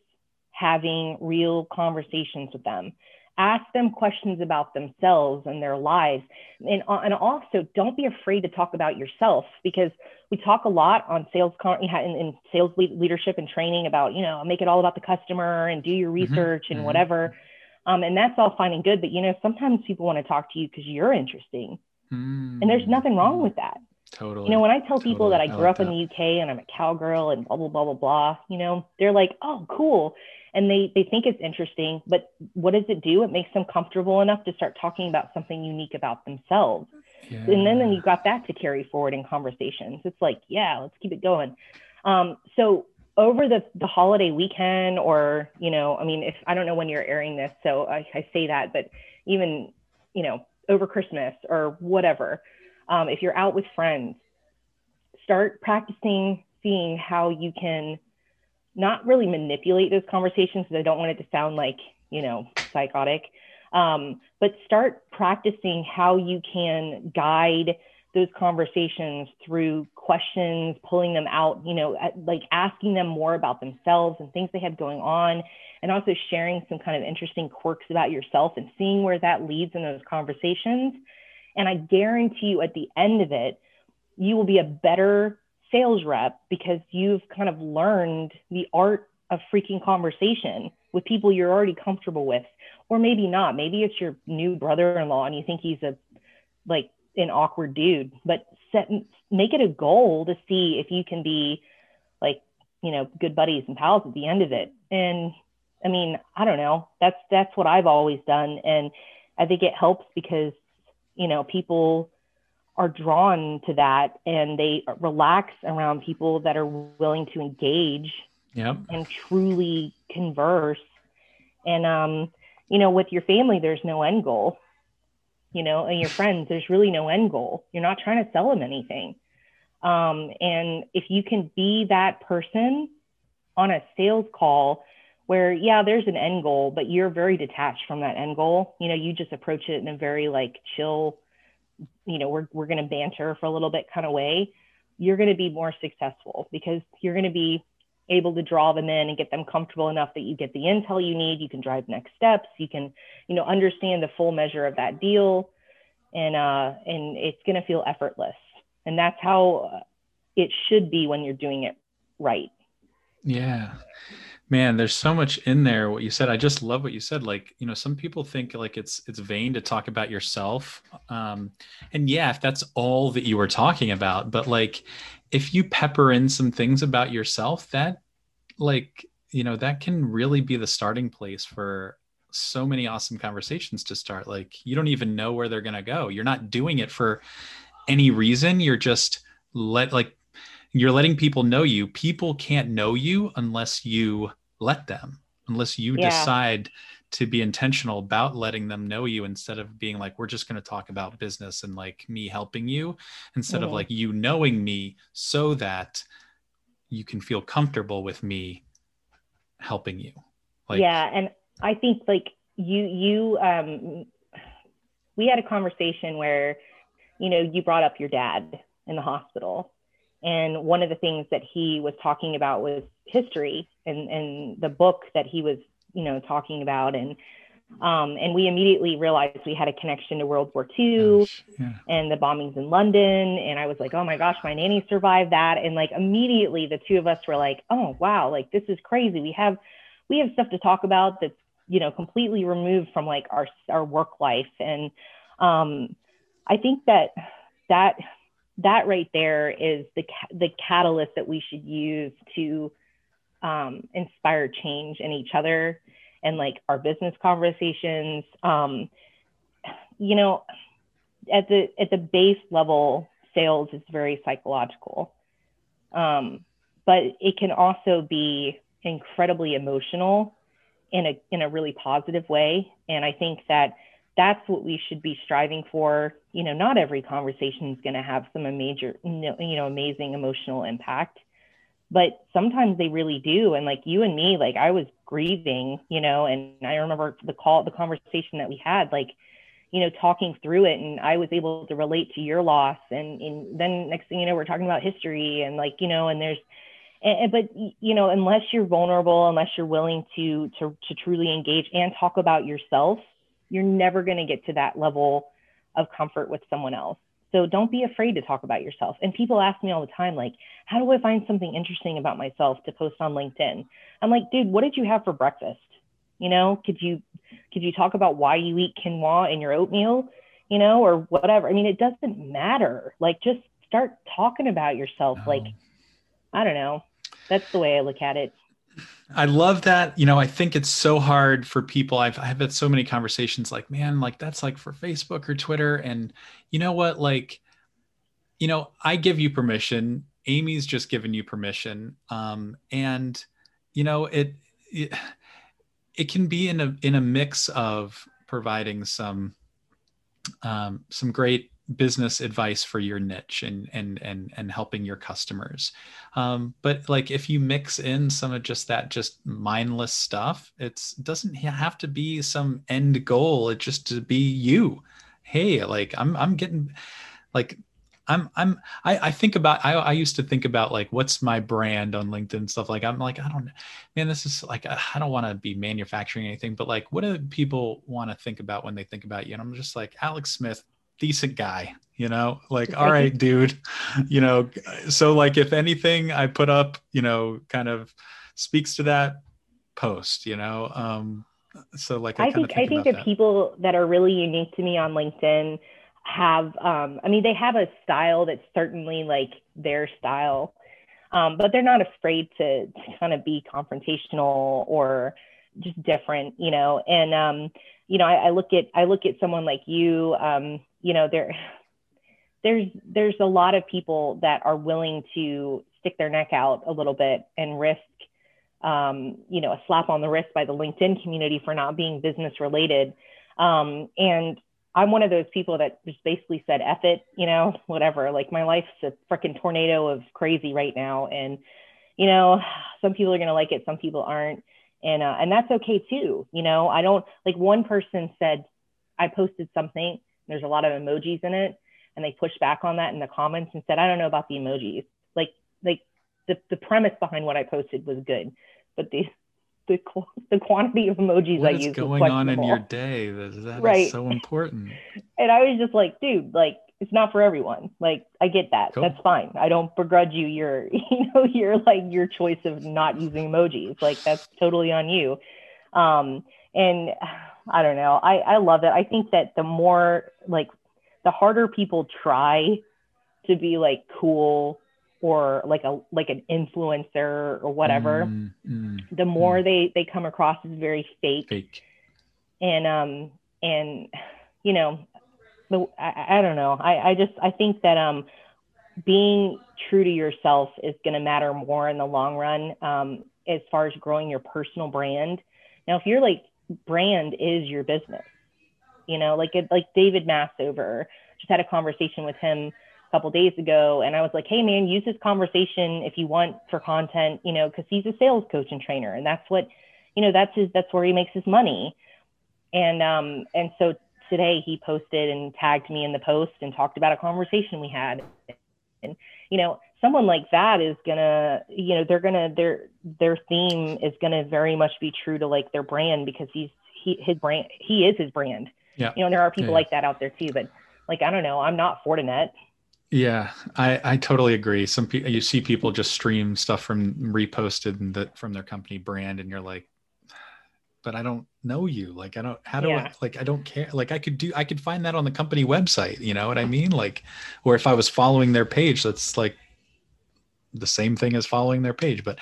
having real conversations with them. Ask them questions about themselves and their lives. And, uh, and also, don't be afraid to talk about yourself because we talk a lot on sales in, in sales leadership and training about, you know, make it all about the customer and do your mm-hmm. research mm-hmm. and whatever. Um, and that's all fine and good. But, you know, sometimes people want to talk to you because you're interesting. Mm-hmm. And there's nothing wrong with that. Totally. You know, when I tell totally. people that I grew I like up that. in the UK and I'm a cowgirl and blah, blah, blah, blah, blah, you know, they're like, oh, cool and they they think it's interesting but what does it do? It makes them comfortable enough to start talking about something unique about themselves. Yeah. and then then you've got that to carry forward in conversations. It's like yeah let's keep it going. Um, so over the the holiday weekend or you know i mean if i don't know when you're airing this so i, I say that but even you know over christmas or whatever um, if you're out with friends start practicing seeing how you can not really manipulate those conversations because I don't want it to sound like, you know, psychotic. Um, but start practicing how you can guide those conversations through questions, pulling them out, you know, like asking them more about themselves and things they have going on, and also sharing some kind of interesting quirks about yourself and seeing where that leads in those conversations. And I guarantee you at the end of it, you will be a better sales rep because you've kind of learned the art of freaking conversation with people you're already comfortable with. Or maybe not. Maybe it's your new brother-in-law and you think he's a like an awkward dude. But set make it a goal to see if you can be like you know good buddies and pals at the end of it. And i mean i don't know. That's that's what i've always done. And i think it helps because you know people are drawn to that and they relax around people that are willing to engage yep. and truly converse. And, um, you know, with your family, there's no end goal, you know, and your friends, there's really no end goal. You're not trying to sell them anything. Um, and if you can be that person on a sales call where, yeah, there's an end goal, but you're very detached from that end goal, you know, you just approach it in a very like chill, you know, we're, we're going to banter for a little bit kind of way, you're going to be more successful because you're going to be able to draw them in and get them comfortable enough that you get the intel you need. You can drive next steps. You can, you know, understand the full measure of that deal, and uh, and it's going to feel effortless. And that's how it should be when you're doing it right. Yeah man there's so much in there what you said. I just love what you said like you know some people think like it's it's vain to talk about yourself um and yeah if that's all that you were talking about but like if you pepper in some things about yourself that like you know that can really be the starting place for so many awesome conversations to start like you don't even know where they're going to go. You're not doing it for any reason. You're just let like you're letting people know you. People can't know you unless you let them unless you yeah. decide to be intentional about letting them know you instead of being like we're just going to talk about business and like me helping you instead mm. of like you knowing me so that you can feel comfortable with me helping you like yeah and i think like you you um we had a conversation where you know you brought up your dad in the hospital and one of the things that he was talking about was history and, and the book that he was, you know, talking about. And, um, and we immediately realized we had a connection to World War II yeah. and the bombings in London. And I was like, oh my gosh, my nanny survived that. And like immediately the two of us were like, oh wow, like this is crazy. We have we have stuff to talk about that's you know completely removed from like our our work life and um, i think that that that right there is the the catalyst that we should use to um, inspire change in each other and like our business conversations. Um, you know at the at the base level sales is very psychological. Um, but it can also be incredibly emotional in a in a really positive way. And i think that that's what we should be striving for. You know not every conversation is going to have some major you know amazing emotional impact but sometimes they really do. And like you and me like i was grieving you know and i remember the call the conversation that we had like you know talking through it and i was able to relate to your loss and, and then next thing you know we're talking about history and like you know and there's and, but you know unless you're vulnerable unless you're willing to to to truly engage and talk about yourself you're never going to get to that level of comfort with someone else. So don't be afraid to talk about yourself. And people ask me all the time like how do i find something interesting about myself to post on linkedin? I'm like dude what did you have for breakfast? You know could you could you talk about why you eat quinoa in your oatmeal you know or whatever? I mean it doesn't matter. Like just start talking about yourself. No. like i don't know. That's the way I look at it. I love that. You know, I think it's so hard for people. I've I've had so many conversations like, man, like that's like for Facebook or Twitter. And you know what? Like, you know, I give you permission. Amy's just given you permission. Um, and you know, it, it it can be in a in a mix of providing some um, some great business advice for your niche and and and and helping your customers. Um, but like if you mix in some of just that just mindless stuff it's it doesn't have to be some end goal. It just to be you. Hey like i'm i'm getting like I'm I'm I, I think about I, I used to think about like what's my brand on LinkedIn stuff like I'm like I don't man this is like I don't want to be manufacturing anything but like what do people want to think about when they think about you? And I'm just like Alex Smith decent guy you know? Like all right dude. You know so like if anything i put up you know kind of speaks to that post you know? Um so like i, I think, think i think the that. people that are really unique to me on linkedin have um i mean they have a style that's certainly like their style um but they're not afraid to, to kind of be confrontational or just different you know? And um you know I, I look at i look at someone like you um you know there there's there's a lot of people that are willing to stick their neck out a little bit and risk um, you know a slap on the wrist by the linkedin community for not being business related. Um, and i'm one of those people that just basically said F it you know whatever. Like my life's a freaking tornado of crazy right now. And you know some people are going to like it some people aren't. And uh, and that's okay too you know? I don't like one person said i posted something there's a lot of emojis in it. And they pushed back on that in the comments and said, I don't know about the emojis. Like, like the, the premise behind what I posted was good, but the, the, the quantity of emojis what I use going on in your day that, that right. is so important. and I was just like, dude, like it's not for everyone. Like I get that. Cool. That's fine. I don't begrudge you your, you know, your like your choice of not using emojis. Like that's totally on you. Um, and I don't know. I, I love it. I think that the more like the harder people try to be like cool or like a like an influencer or whatever, mm, mm, the more mm. they they come across as very fake. Fake. And um and you know, the, I, I don't know. I I just I think that um being true to yourself is going to matter more in the long run um, as far as growing your personal brand. Now, if you're like brand is your business. You know, like like David Massover. Just had a conversation with him a couple days ago, and I was like, "Hey, man, use this conversation if you want for content. You know, because he's a sales coach and trainer, and that's what, you know, that's his that's where he makes his money." And um and so today he posted and tagged me in the post and talked about a conversation we had, and you know someone like that is gonna you know they're gonna their their theme is gonna very much be true to like their brand because he's he his brand he is his brand yeah you know there are people yeah. like that out there too but like i don't know i'm not fortinet yeah i i totally agree some people you see people just stream stuff from reposted and that from their company brand and you're like but I don't know you. Like I don't how do Yeah. I like I don't care. Like I could do I could find that on the company website, you know what I mean? Like or if I was following their page, that's like the same thing as following their page. But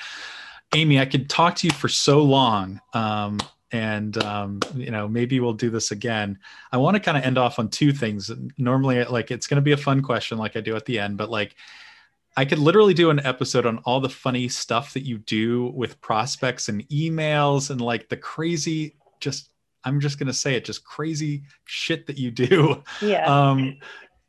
Amy, I could talk to you for so long. Um and um, you know maybe we'll do this again i want to kind of end off on two things normally like it's going to be a fun question like i do at the end but like I could literally do an episode on all the funny stuff that you do with prospects and emails and like the crazy, just, I'm just going to say it, just crazy shit that you do. Yeah. Um,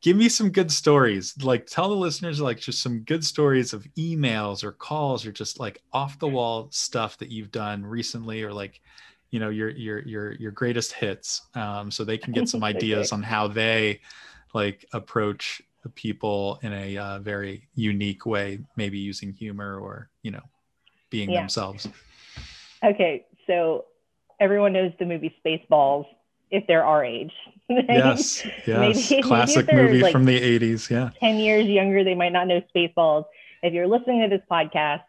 give me some good stories. Like tell the listeners like just some good stories of emails or calls or just like off the wall stuff that you've done recently or like, you know, your, your, your, your greatest hits. Um, so they can get some ideas on how they like approach people in a uh, very unique way, maybe using humor or you know, being Yeah. themselves. Okay, so everyone knows the movie Spaceballs if they're our age. Yes, yes, maybe classic they're, movie like, from the '80s. Yeah, 10 years younger, they might not know Spaceballs. If you're listening to this podcast,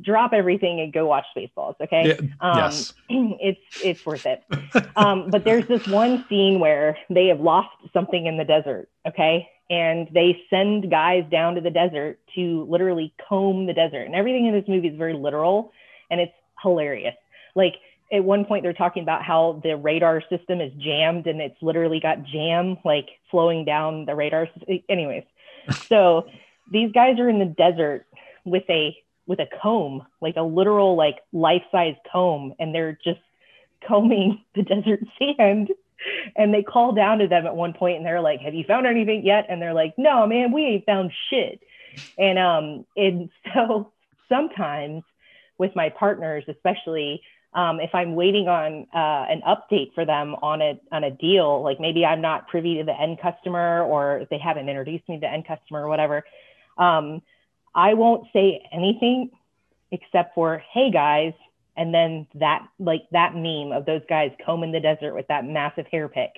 drop everything and go watch Spaceballs, okay? Yeah, Um, yes, it's it's worth it. Um, but there's this one scene where they have lost something in the desert, okay? And they send guys down to the desert to literally comb the desert. And everything in this movie is very literal and it's hilarious. Like at one point they're talking about how the radar system is jammed and it's literally got jam like flowing down the radar. Anyways, so these guys are in the desert with a with a comb, like a literal like life-size comb, and they're just combing the desert sand. And they call down to them at one point and they're like, Have you found anything yet? And they're like, No, man, we ain't found shit. And um, and so sometimes with my partners, especially um, if I'm waiting on uh, an update for them on a on a deal, like maybe I'm not privy to the end customer or they haven't introduced me to the end customer or whatever, um, I won't say anything except for "Hey guys," and then that like that meme of those guys combing the desert with that massive hair pick,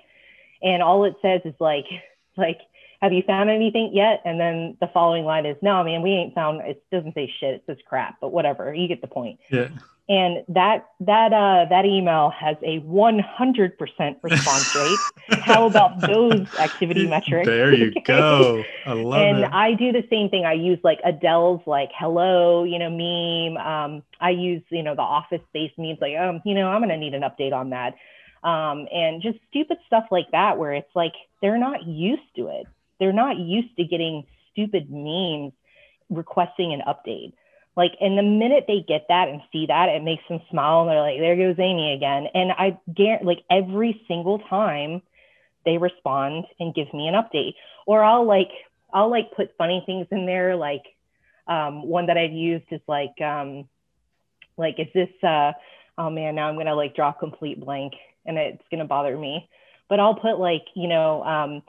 and all it says is like like have you found anything yet? And then the following line is, no, man, we ain't found, it doesn't say shit. It says crap, but whatever. You get the point. yeah. And that, that, uh, that email has a 100% response rate. How about those activity metrics? There you go. I love and it. I do the same thing. I use like Adele's like hello, you know, meme. Um, I use, you know, the office based memes like, um, you know, I'm gonna need an update on that. Um, and just stupid stuff like that where it's like they're not used to it. They're not used to getting stupid memes requesting an update. Like, and the minute they get that and see that, it makes them smile and they're like, there goes Amy again. And I guarantee, like, every single time they respond and give me an update, or I'll like, I'll like put funny things in there. Like, um, one that I've used is like, um, like, is this, uh, oh man, now I'm going to like draw a complete blank and it's going to bother me. But I'll put like, you know, um,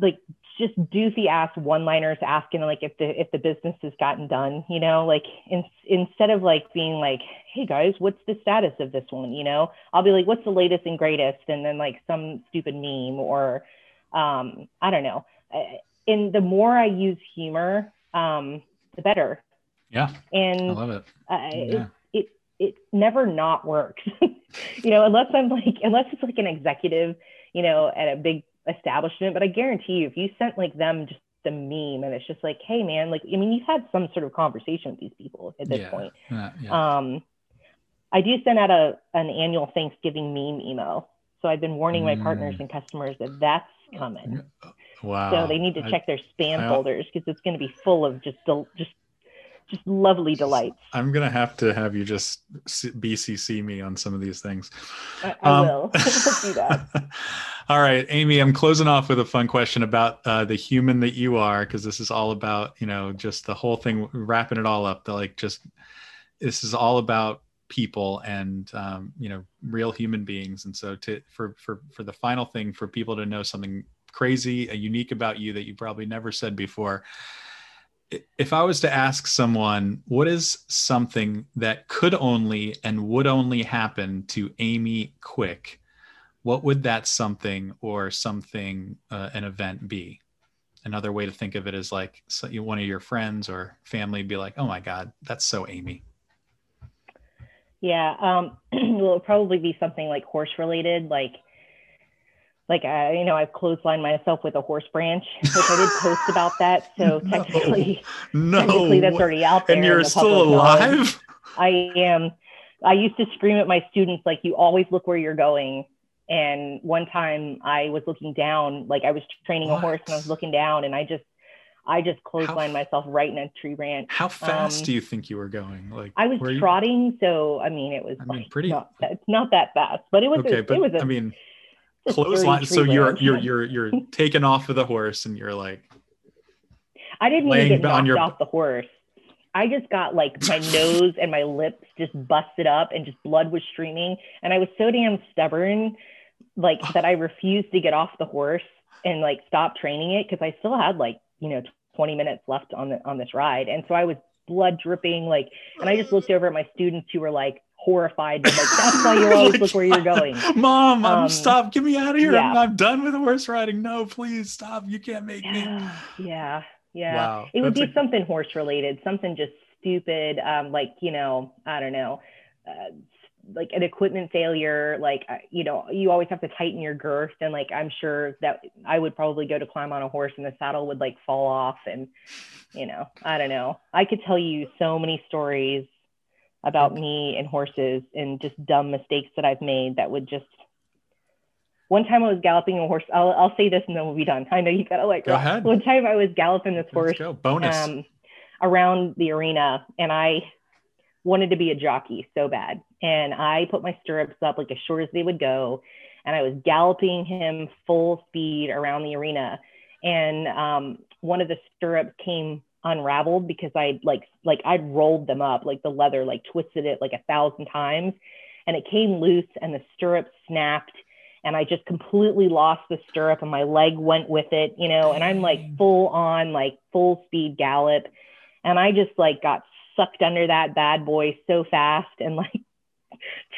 like just doofy ass one liners asking like if the if the business has gotten done you know? Like in, instead of like being like hey guys what's the status of this one? You know? I'll be like what's the latest and greatest? And then like some stupid meme or um i don't know. And the more i use humor um the better. Yeah, I and love it. I, Yeah. it, it it never not works. You know unless i'm like unless it's like an executive you know at a big establishment but i guarantee you if you sent like them just the meme and it's just like hey man like i mean you've had some sort of conversation with these people at this Yeah. point Yeah, yeah. um i do send out a an annual thanksgiving meme email so i've been warning my partners Mm. and customers that that's coming wow. so they need to I- check their spam I- folders because it's going to be full of just del- just just lovely delights I'm gonna have to have you just BCC me on some of these things. i, I Um, will do that all right, Amy, I'm closing off with a fun question about uh, the human that you are, because this is all about, you know, just the whole thing, wrapping it all up. The like, just this is all about people and um, you know, real human beings. And so, to for for for the final thing, for people to know something crazy, uh, unique about you that you probably never said before. If I was to ask someone, what is something that could only and would only happen to Amy Quick? what would that something or something uh, an event be another way to think of it is like so one of your friends or family be like oh my god that's so amy Yeah. Um, well, it'll probably be something like horse related, like like I, you know, I've clotheslined myself with a horse branch, which I did post about that. So No. technically, No. technically that's already out there. and you're the still public knowledge. alive? I am. I used to scream at my students like, "You always look where you're going." And one time I was looking down, like I was training a horse, and I was looking down, and I just, I just clotheslined myself right in a tree branch. How fast Um, do you think you were going? Like I was were you- trotting, so I mean, it was I mean, like pretty- Not, it's not that fast, but it was. Okay, a, but it was a, I mean clothesline so you're you're you're you're taken off of the horse and you're like I didn't even get knocked your- off the horse. I just got like my nose and my lips just busted up and just blood was streaming. And I was so damn stubborn, like oh. that I refused to get off the horse and like stop training it because I still had like, you know, 20 minutes left on the on this ride. And so I was blood dripping, like, and I just looked over at my students who were like horrified. like, that's why you always Like, look where you're going. Mom, I'm Um, stop, get me out of here. yeah. I'm, I'm done with horse riding. No, please stop. You can't make me. Yeah, yeah, yeah. Wow. It would that's be a- something horse related, something just stupid, um, like you know, I don't know, uh, like an equipment failure. Like uh, you know, you always have to tighten your girth, and like I'm sure that I would probably go to climb on a horse, and the saddle would like fall off, and you know, I don't know. I could tell you so many stories about me and horses and just dumb mistakes that I've made that would just. One time I was galloping a horse. I'll, I'll say this and then we'll be done. I know you gotta like. Go rock. ahead. One time I was galloping this horse. Bonus. um, around the arena and I wanted to be a jockey so bad. And I put my stirrups up like as short as they would go. And I was galloping him full speed around the arena. And um, one of the stirrups came unraveled because I'd like, like I'd rolled them up, like the leather, like twisted it like a thousand times. And it came loose and the stirrup snapped. And I just completely lost the stirrup and my leg went with it, you know, and I'm like full on, like full speed gallop and I just like got sucked under that bad boy so fast and like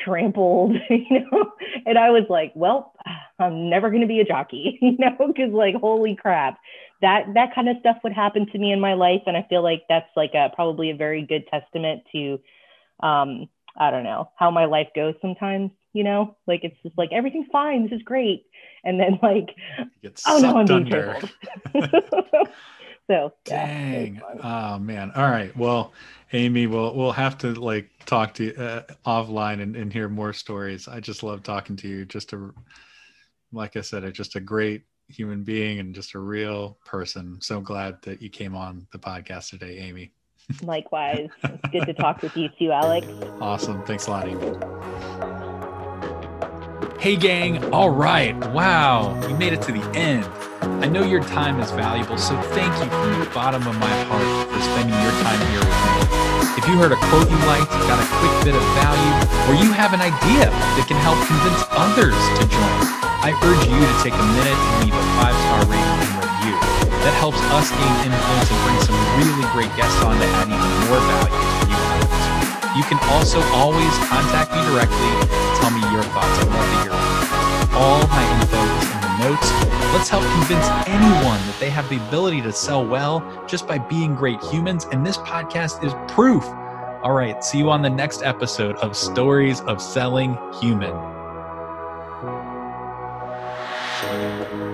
trampled, you know. And I was like, well, I'm never going to be a jockey, you know, because like holy crap, that that kind of stuff would happen to me in my life, and I feel like that's like a probably a very good testament to, um, I don't know how my life goes sometimes, you know, like it's just like everything's fine, this is great, and then like, oh no, I'm being trampled. so yeah, Dang. Oh man. All right. Well, Amy, we'll we'll have to like talk to you uh, offline and, and hear more stories. I just love talking to you. Just a like I said, just a great human being and just a real person. So glad that you came on the podcast today, Amy. Likewise, it's good to talk with you too, Alex. Awesome. Thanks a lot, Amy. Hey, gang. All right. Wow. You made it to the end. I know your time is valuable, so thank you from the bottom of my heart for spending your time here with me. If you heard a quote you liked, got a quick bit of value, or you have an idea that can help convince others to join, I urge you to take a minute and leave a five star rating and review. That helps us gain influence and bring some really great guests on to add even more value. You can also always contact me directly. Tell me your thoughts. I'd love to hear. All my info is in the notes. Let's help convince anyone that they have the ability to sell well just by being great humans. And this podcast is proof. All right. See you on the next episode of Stories of Selling Human.